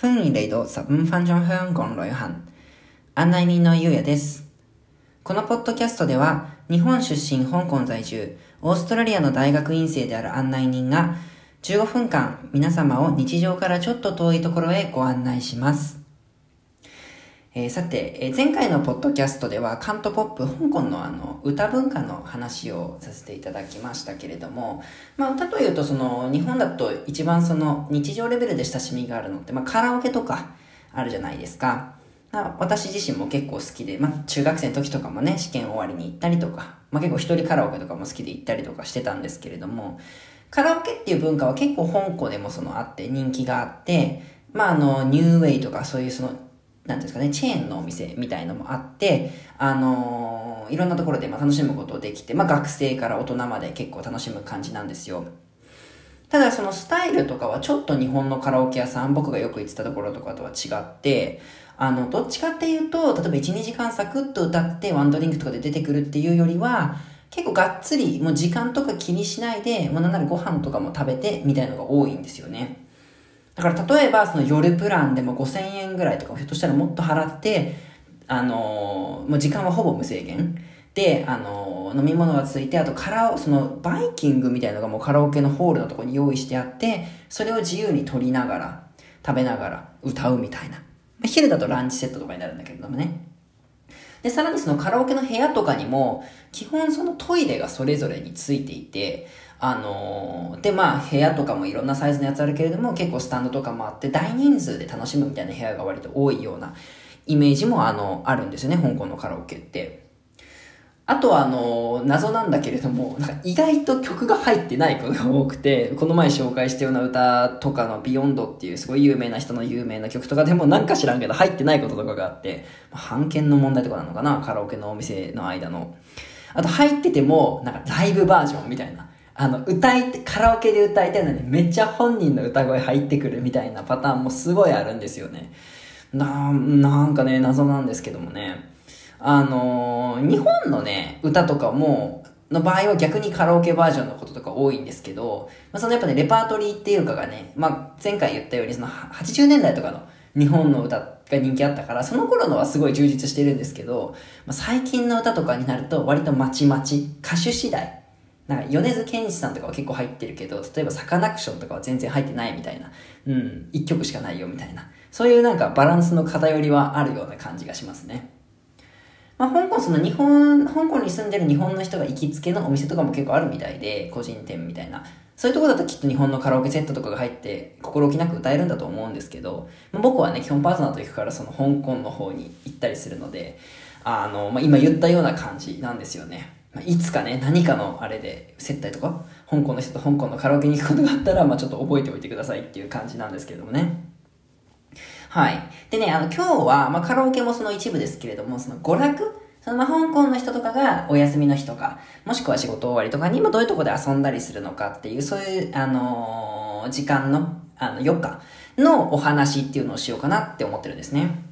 歡迎嚟到十五分鐘香港旅行。案内人のゆうやです。このポッドキャストでは、日本出身香港在住、オーストラリアの大学院生である案内人が、15分間皆様を日常からちょっと遠いところへご案内します。えーさて、えー前回のポッドキャストでは、カントポップ、香港のあの、歌文化の話をさせていただきましたけれども、まあ、歌というと、その、日本だと一番その、日常レベルで親しみがあるのって、まあ、カラオケとかあるじゃないですか。まあ私自身も結構好きで、まあ、中学生の時とかもね、試験終わりに行ったりとか、まあ、結構一人カラオケとかも好きで行ったりとかしてたんですけれども、カラオケっていう文化は結構香港でもそのあって人気があって、まああの、ニューウェイとかそういうその、なんですかね、チェーンのお店みたいのもあって、あのーいろんなところでま楽しむことできて、まあ学生から大人まで結構楽しむ感じなんですよ。ただそのスタイルとかはちょっと日本のカラオケ屋さん、僕がよく行ってたところとかとは違って、あの、どっちかっていうと、例えば1、2時間サクッと歌ってワンドリンクとかで出てくるっていうよりは、結構がっつり、もう時間とか気にしないで、もうなんならご飯とかも食べて、みたいのが多いんですよね。だから例えばその夜プランでも5000円ぐらいとかひょっとしたらもっと払って、あのーもう時間はほぼ無制限。で、あのー飲み物がついて、あとカラオ、そのバイキングみたいなのがもうカラオケのホールのとこに用意してあって、それを自由に取りながら、食べながら歌うみたいな。昼だとランチセットとかになるんだけれどもね。で、さらにそのカラオケの部屋とかにも、基本そのトイレがそれぞれについていて、あのーで、まあ部屋とかもいろんなサイズのやつあるけれども、結構スタンドとかもあって、大人数で楽しむみたいな部屋が割と多いようなイメージもあの、あるんですよね、香港のカラオケって。あとはあの、謎なんだけれども、なんか意外と曲が入ってないことが多くて、この前紹介したような歌とかのビヨンドっていうすごい有名な人の有名な曲とかでもなんか知らんけど入ってないこととかがあって、まあ版権の問題とかなのかなカラオケのお店の間の。あと入ってても、なんかライブバージョンみたいな。あの、歌い、カラオケで歌いたいのにめっちゃ本人の歌声入ってくるみたいなパターンもすごいあるんですよね。な、なんかね、謎なんですけどもね。あのー日本のね、歌とかも、の場合は逆にカラオケバージョンのこととか多いんですけど、まあ、そのやっぱね、レパートリーっていうかがね、まあ、前回言ったように、その80年代とかの日本の歌が人気あったから、その頃のはすごい充実してるんですけど、まあ、最近の歌とかになると割とまちまち、歌手次第。なんか米津玄師さんとかは結構入ってるけど、例えばサカナクションとかは全然入ってないみたいな。うん、一曲しかないよみたいな。そういうなんかバランスの偏りはあるような感じがしますね。まあ、香港、その日本、香港に住んでる日本の人が行きつけのお店とかも結構あるみたいで、個人店みたいな。そういうとこだときっと日本のカラオケセットとかが入って、心置きなく歌えるんだと思うんですけど、まあ、僕はね、基本パートナーと行くからその香港の方に行ったりするので、あの、まあ、今言ったような感じなんですよね。まあ、いつかね、何かのあれで接待とか、香港の人と香港のカラオケに行くことがあったら、まあ、ちょっと覚えておいてくださいっていう感じなんですけれどもね。はい。でね、あの、今日は、まあ、カラオケもその一部ですけれども、その娯楽その、まあ、香港の人とかがお休みの日とか、もしくは仕事終わりとかに、まあ、どういうとこで遊んだりするのかっていう、そういう、あのー時間の、あの、余暇のお話っていうのをしようかなって思ってるんですね。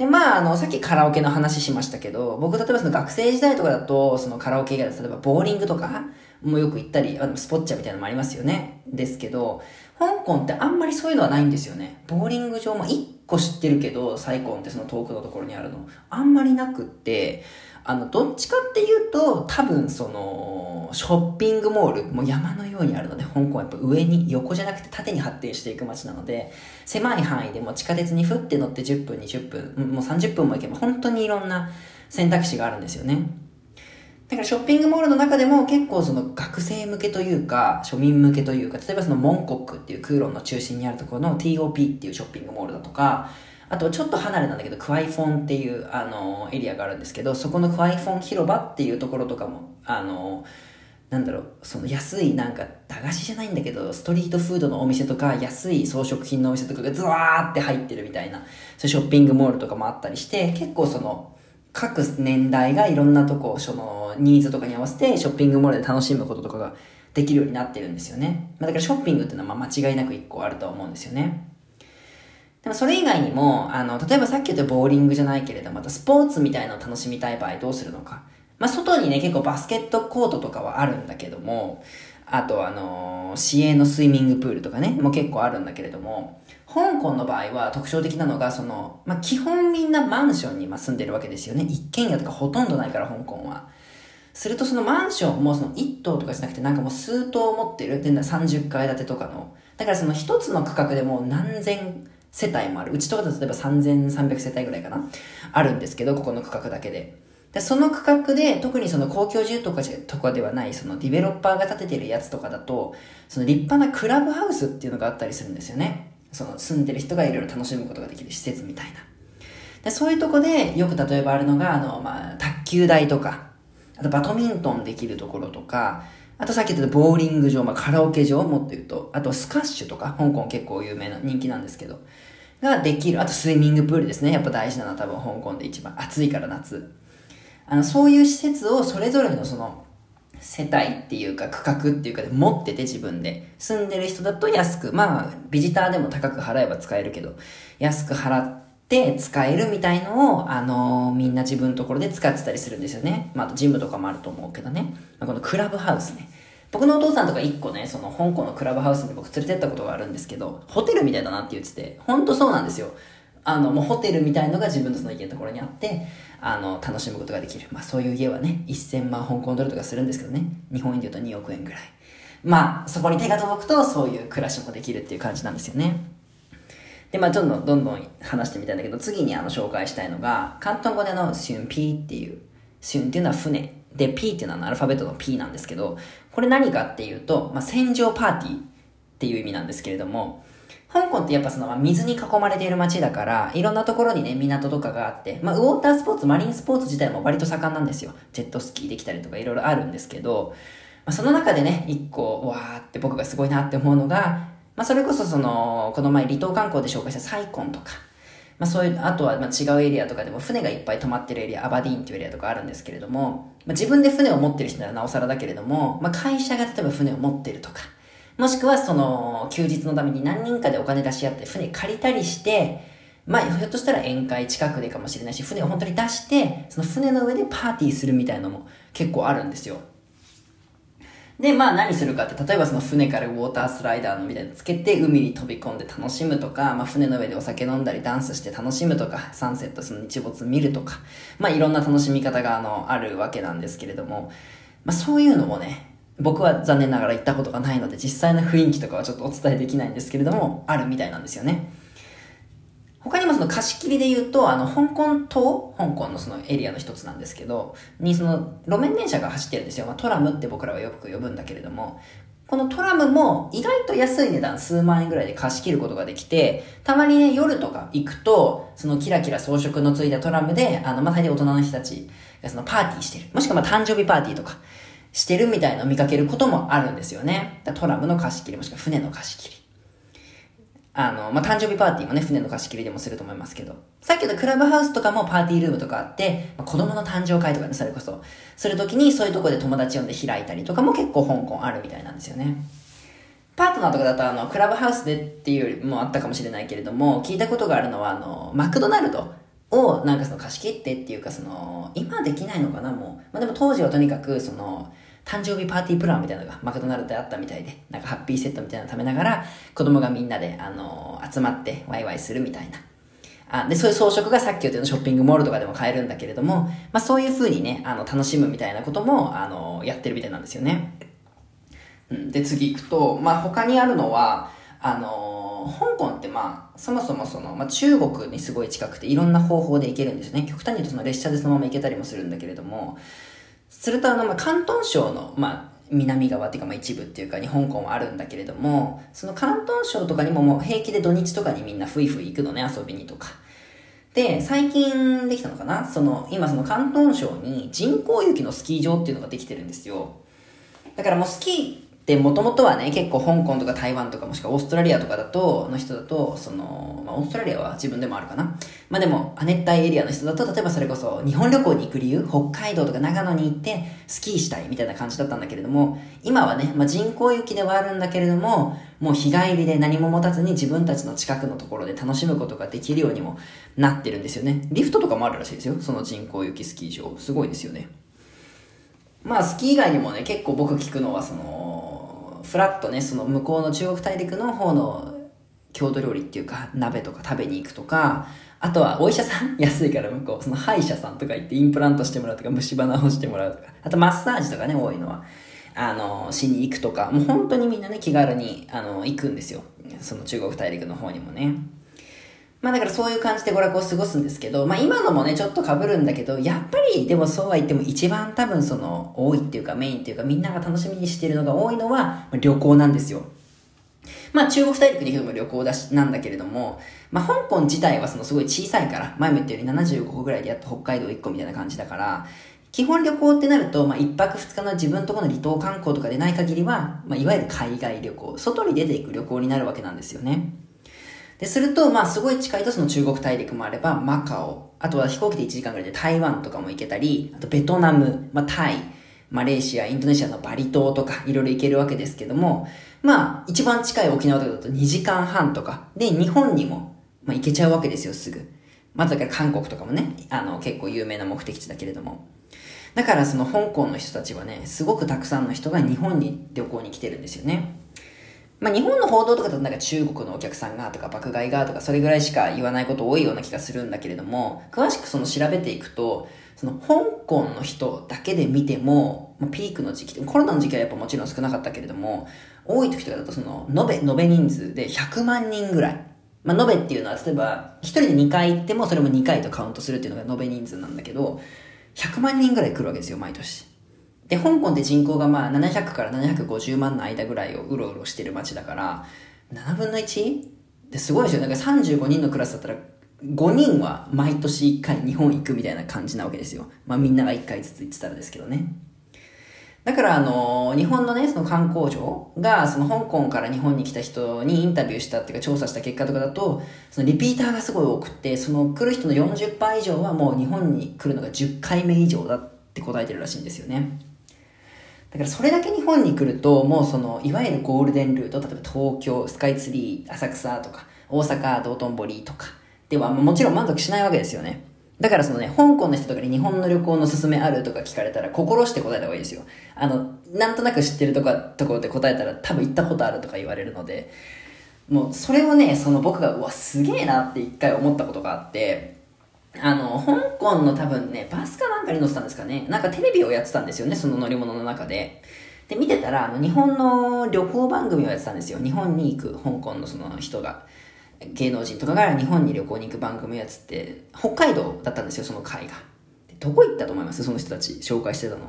で、まあ、あの、さっきカラオケの話しましたけど、僕、例えばその学生時代とかだと、そのカラオケ以外で、例えばボーリングとかもよく行ったり、あのスポッチャみたいなのもありますよね。ですけど、香港ってあんまりそういうのはないんですよね。ボーリング場も1個知ってるけど、サイコンってその遠くのところにあるの、あんまりなくって、あの、どっちかっていうと、多分その、ショッピングモール、もう山のようにあるので、香港はやっぱ上に、横じゃなくて縦に発展していく街なので、狭い範囲でも地下鉄にふって乗って10分、20分、もう30分も行けば本当にいろんな選択肢があるんですよね。だからショッピングモールの中でも結構その学生向けというか、庶民向けというか、例えばそのモンコックっていう空論の中心にあるところの TOP っていうショッピングモールだとか、あとちょっと離れなんだけど、クワイフォンっていうあのエリアがあるんですけど、そこのクワイフォン広場っていうところとかも、あの、なんだろう、その安いなんか駄菓子じゃないんだけど、ストリートフードのお店とか、安い装飾品のお店とかがズワーって入ってるみたいな、そういうショッピングモールとかもあったりして、結構その、各年代がいろんなとこ、その、ニーズとかに合わせてショッピングモールで楽しむこととかができるようになってるんですよね。まあ、だからショッピングっていうのはま間違いなく一個あると思うんですよね。でもそれ以外にも、あの、例えばさっき言ったボーリングじゃないけれど、またスポーツみたいなのを楽しみたい場合どうするのか。まあ、外にね、結構バスケットコートとかはあるんだけども、あとあのー、市営のスイミングプールとかね、もう結構あるんだけれども、香港の場合は特徴的なのが、その、まあ、基本みんなマンションに住んでるわけですよね。一軒家とかほとんどないから、香港は。するとそのマンションもその1棟とかじゃなくてなんかもう数棟持ってる。で、30階建てとかの。だからその一つの区画でもう何千世帯もある。うちとかだと例えば3300世帯ぐらいかな。あるんですけど、ここの区画だけで。でその区画で、特にその公共住とかとかではない、そのディベロッパーが建ててるやつとかだと、その立派なクラブハウスっていうのがあったりするんですよね。その住んでる人がいろいろ楽しむことができる施設みたいな。でそういうとこで、よく例えばあるのが、あの、まあ、卓球台とか、あとバドミントンできるところとか、あとさっき言ったボーリング場、まあ、カラオケ場もっと言うと、あとスカッシュとか、香港結構有名な人気なんですけど、ができる。あとスイミングプールですね。やっぱ大事なのは多分香港で一番暑いから夏。あの、そういう施設をそれぞれのその、世帯っていうか区画っていうかで持ってて自分で住んでる人だと安くまあビジターでも高く払えば使えるけど安く払って使えるみたいのをあのー、みんな自分のところで使ってたりするんですよねまあとジムとかもあると思うけどね、まあ、このクラブハウスね僕のお父さんとか一個ね、その香港のクラブハウスに僕連れてったことがあるんですけど、ホテルみたいだなって言ってて、ほんとそうなんですよ。あの、もうホテルみたいのが自分のその家のところにあって、あの、楽しむことができる。まあそういう家はね、1000万香港ドルとかするんですけどね、日本円で言うと2億円ぐらい。まあ、そこに手が届くと、そういう暮らしもできるっていう感じなんですよね。で、まあ、どんどんどんどん話してみたいんだけど、次にあの、紹介したいのが、広東語でのシュンピーっていう、シュンっていうのは船。で、P っていうのはアルファベットの P なんですけど、これ何かっていうと、まあ、戦場パーティーっていう意味なんですけれども、香港ってやっぱその、水に囲まれている街だから、いろんなところにね、港とかがあって、まあ、ウォータースポーツ、マリンスポーツ自体も割と盛んなんですよ。ジェットスキーできたりとかいろいろあるんですけど、まあ、その中でね、一個、わーって僕がすごいなって思うのが、まあ、それこそその、この前離島観光で紹介したサイコンとか、まあそういう、あとはま違うエリアとかでも船がいっぱい止まってるエリア、アバディーンっていうエリアとかあるんですけれども、まあ、自分で船を持ってる人ならなおさらだけれども、まあ会社が例えば船を持ってるとか、もしくはその休日のために何人かでお金出し合って船借りたりして、まあひょっとしたら宴会近くでかもしれないし、船を本当に出して、その船の上でパーティーするみたいなのも結構あるんですよ。で、まあ何するかって、例えばその船からウォータースライダーのみたいにつけて海に飛び込んで楽しむとか、まあ船の上でお酒飲んだりダンスして楽しむとか、サンセットその日没見るとか、まあいろんな楽しみ方があの、あるわけなんですけれども、まあそういうのもね、僕は残念ながら行ったことがないので実際の雰囲気とかはちょっとお伝えできないんですけれども、あるみたいなんですよね。他にもその貸し切りで言うと、あの、香港島香港のそのエリアの一つなんですけど、にその路面電車が走ってるんですよ。まあ、トラムって僕らはよく呼ぶんだけれども、このトラムも意外と安い値段、数万円ぐらいで貸し切ることができて、たまにね、夜とか行くと、そのキラキラ装飾のついたトラムで、あの、まあ、大体大人の人たちがそのパーティーしてる。もしくはまあ誕生日パーティーとかしてるみたいなのを見かけることもあるんですよね。トラムの貸し切り、もしくは船の貸し切り。あの、まあ、誕生日パーティーもね、船の貸し切りでもすると思いますけど、さっきのクラブハウスとかもパーティールームとかあって、まあ、子供の誕生会とかね、それこそ、するときにそういうとこで友達呼んで開いたりとかも結構香港あるみたいなんですよね。パートナーとかだとあの、クラブハウスでっていうよりもあったかもしれないけれども、聞いたことがあるのはあの、マクドナルドをなんかその貸し切ってっていうかその、今できないのかなもう。まあ、でも当時はとにかくその、誕生日パーティープランみたいなのがマクドナルドであったみたいで、なんかハッピーセットみたいなの食べながら、子供がみんなで、あのー、集まってワイワイするみたいな。あで、そういう装飾がさっき言ったようなショッピングモールとかでも買えるんだけれども、まあそういう風にね、あの、楽しむみたいなことも、あのー、やってるみたいなんですよね。うん、で、次行くと、まあ他にあるのは、あのー、香港ってまあ、そもそもその、まあ中国にすごい近くていろんな方法で行けるんですね。極端に言うとその列車でそのまま行けたりもするんだけれども、するとあの、まあ、広東省の、まあ、南側っていうか、まあ、一部っていうかに香港はあるんだけれども、その広東省とかにももう平気で土日とかにみんなふいふい行くのね、遊びにとか。で、最近できたのかな？その、今その広東省に人工雪のスキー場っていうのができてるんですよ。だからもうスキーで、もともとはね、結構香港とか台湾とかもしくはオーストラリアとかだと、の人だと、その、まあ、オーストラリアは自分でもあるかな。まあでも、亜熱帯エリアの人だと、例えばそれこそ、日本旅行に行く理由、北海道とか長野に行って、スキーしたいみたいな感じだったんだけれども、今はね、まあ人工雪ではあるんだけれども、もう日帰りで何も持たずに自分たちの近くのところで楽しむことができるようにもなってるんですよね。リフトとかもあるらしいですよ。その人工雪スキー場。すごいですよね。まあ、スキー以外にもね、結構僕聞くのは、その、の、フラッとね、その向こうの中国大陸の方の郷土料理っていうか、鍋とか食べに行くとか、あとはお医者さん安いから向こう、その歯医者さんとか行ってインプラントしてもらうとか、虫歯治してもらうとか、あとマッサージとかね、多いのは。あの、しに行くとか、もう本当にみんなね、気軽に、あの、行くんですよ。その中国大陸の方にもね。まあだからそういう感じで娯楽を過ごすんですけど、まあ今のもね、ちょっと被るんだけど、やっぱりでもそうは言っても一番多分その多いっていうかメインっていうかみんなが楽しみにしているのが多いのは旅行なんですよ。まあ中国大陸に行くのも旅行だし、なんだけれども、まあ香港自体はそのすごい小さいから、前も言ったように75個ぐらいでやっと北海道1個みたいな感じだから、基本旅行ってなると、まあ、一泊二日の自分とこの離島観光とかでない限りは、まあ、いわゆる海外旅行、外に出ていく旅行になるわけなんですよね。で、すると、まあ、すごい近いとその中国大陸もあれば、マカオ、あとは飛行機で1時間ぐらいで台湾とかも行けたり、あとベトナム、まあ、タイ、マレーシア、インドネシアのバリ島とか、いろいろ行けるわけですけども、まあ、一番近い沖縄とかだと2時間半とか、で、日本にも、まあ、行けちゃうわけですよ、すぐ。まずだから韓国とかもね、あの、結構有名な目的地だけれども。だからその香港の人たちはね、すごくたくさんの人が日本に旅行に来てるんですよね。まあ日本の報道とかだとなんか中国のお客さんがとか爆買いがとかそれぐらいしか言わないこと多いような気がするんだけれども、詳しくその調べていくと、その香港の人だけで見ても、まあ、ピークの時期、コロナの時期はやっぱもちろん少なかったけれども、多い時とかだとその、延べ、延べ人数で100万人ぐらい。まあ、延べっていうのは、例えば、1人で2回行ってもそれも2回とカウントするっていうのが延べ人数なんだけど、100万人ぐらい来るわけですよ、毎年。で、香港って人口がまあ700から750万の間ぐらいをうろうろしてる街だから、7分の 1? ですごいですよ。なんか35人のクラスだったら、5人は毎年1回日本行くみたいな感じなわけですよ。まあみんなが1回ずつ行ってたらですけどね。だからあの、日本のね、その観光庁が、その香港から日本に来た人にインタビューしたっていうか調査した結果とかだと、そのリピーターがすごい多くて、その来る人の40%以上はもう日本に来るのが10回目以上だって答えてるらしいんですよね。だからそれだけ日本に来ると、もうその、いわゆるゴールデンルート、例えば東京、スカイツリー、浅草とか、大阪、道頓堀とか、ではもちろん満足しないわけですよね。だからそのね、香港の人とかに日本の旅行のすすめあるとか聞かれたら、心して答えた方がいいですよ。あの、なんとなく知ってるとか、ところで答えたら多分行ったことあるとか言われるので、もうそれをね、その僕が、うわ、すげえなって一回思ったことがあって、あの、香港の多分ね、バスかなんかに乗ってたんですかね。なんかテレビをやってたんですよね、その乗り物の中で。で、見てたら、あの、日本の旅行番組をやってたんですよ。日本に行く香港のその人が。芸能人とかが日本に旅行に行く番組やつって、北海道だったんですよ、その会が。どこ行ったと思います？その人たち、紹介してたの。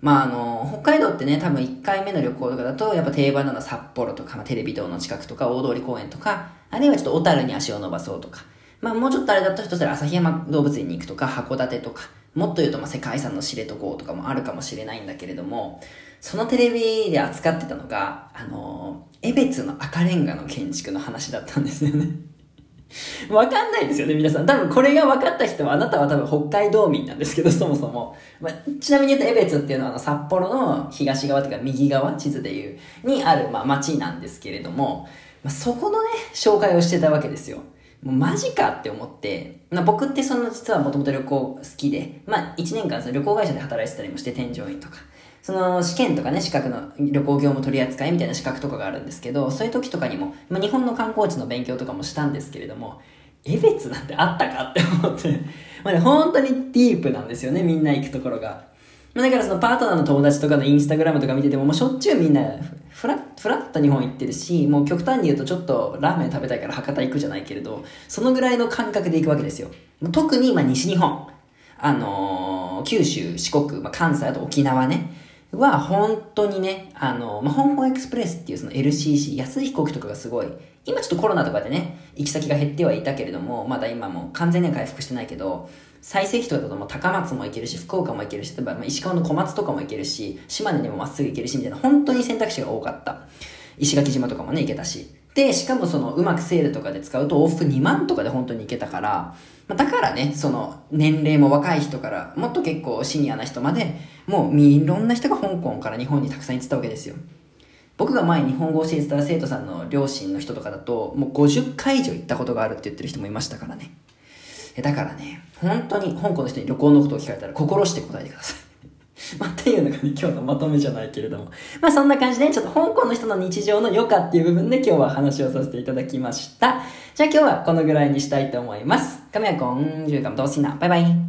まああの、北海道ってね、多分1回目の旅行とかだと、やっぱ定番なのは札幌とか、まあ、テレビ塔の近くとか、大通公園とか、あるいはちょっと小樽に足を伸ばそうとか、まあもうちょっとあれだとしたら旭山動物園に行くとか、函館とか、もっと言うとまあ世界遺産の知床とかもあるかもしれないんだけれども、そのテレビで扱ってたのが、あの、江別の赤レンガの建築の話だったんですよね。わかんないですよね、皆さん。多分これが分かった人は、あなたは多分北海道民なんですけど、そもそも。まあ、ちなみに言うと、江別っていうのはあの札幌の東側というか右側、地図でいう、にある、まあ、町なんですけれども、まあ、そこのね、紹介をしてたわけですよ。もうマジかって思って、まあ、僕ってその実はもともと旅行好きで、まあ1年間その旅行会社で働いてたりもして添乗員とか、その試験とかね、資格の旅行業務取り扱いみたいな資格とかがあるんですけど、そういう時とかにも、まあ、日本の観光地の勉強とかもしたんですけれども、江別なんてあったかって思って、まあね、本当にディープなんですよね、みんな行くところが。ま、だからそのパートナーの友達とかのインスタグラムとか見てても、もうしょっちゅうみんなフラッ、フラッと日本行ってるし、もう極端に言うとちょっとラーメン食べたいから博多行くじゃないけれど、そのぐらいの感覚で行くわけですよ。特にま西日本、あのー、九州、四国、まあ、関西、あと沖縄ね。は本当にね、あの、まあ、香港エクスプレスっていうその LCC、安い飛行機とかがすごい、今ちょっとコロナとかでね、行き先が減ってはいたけれども、まだ今も完全には回復してないけど、最盛期とかだともう高松も行けるし、福岡も行けるし、例えば石川の小松とかも行けるし、島根にもまっすぐ行けるし、みたいな、本当に選択肢が多かった。石垣島とかもね、行けたし。で、しかもその、うまくセールとかで使うと往復2万とかで本当に行けたから、ま、だからね、その、年齢も若い人から、もっと結構シニアな人まで、もういろんな人が香港から日本にたくさん行ってたわけですよ。僕が前日本語を教えてた生徒さんの両親の人とかだと、もう50回以上行ったことがあるって言ってる人もいましたからね。だからね、本当に香港の人に旅行のことを聞かれたら心して答えてください。まあ、っていうのがね、今日のまとめじゃないけれども。まあ、そんな感じで、ちょっと香港の人の日常の余暇っていう部分で今日は話をさせていただきました。じゃあ今日はこのぐらいにしたいと思います。カメラコン、ジューカム、ドーシナ、バイバイ。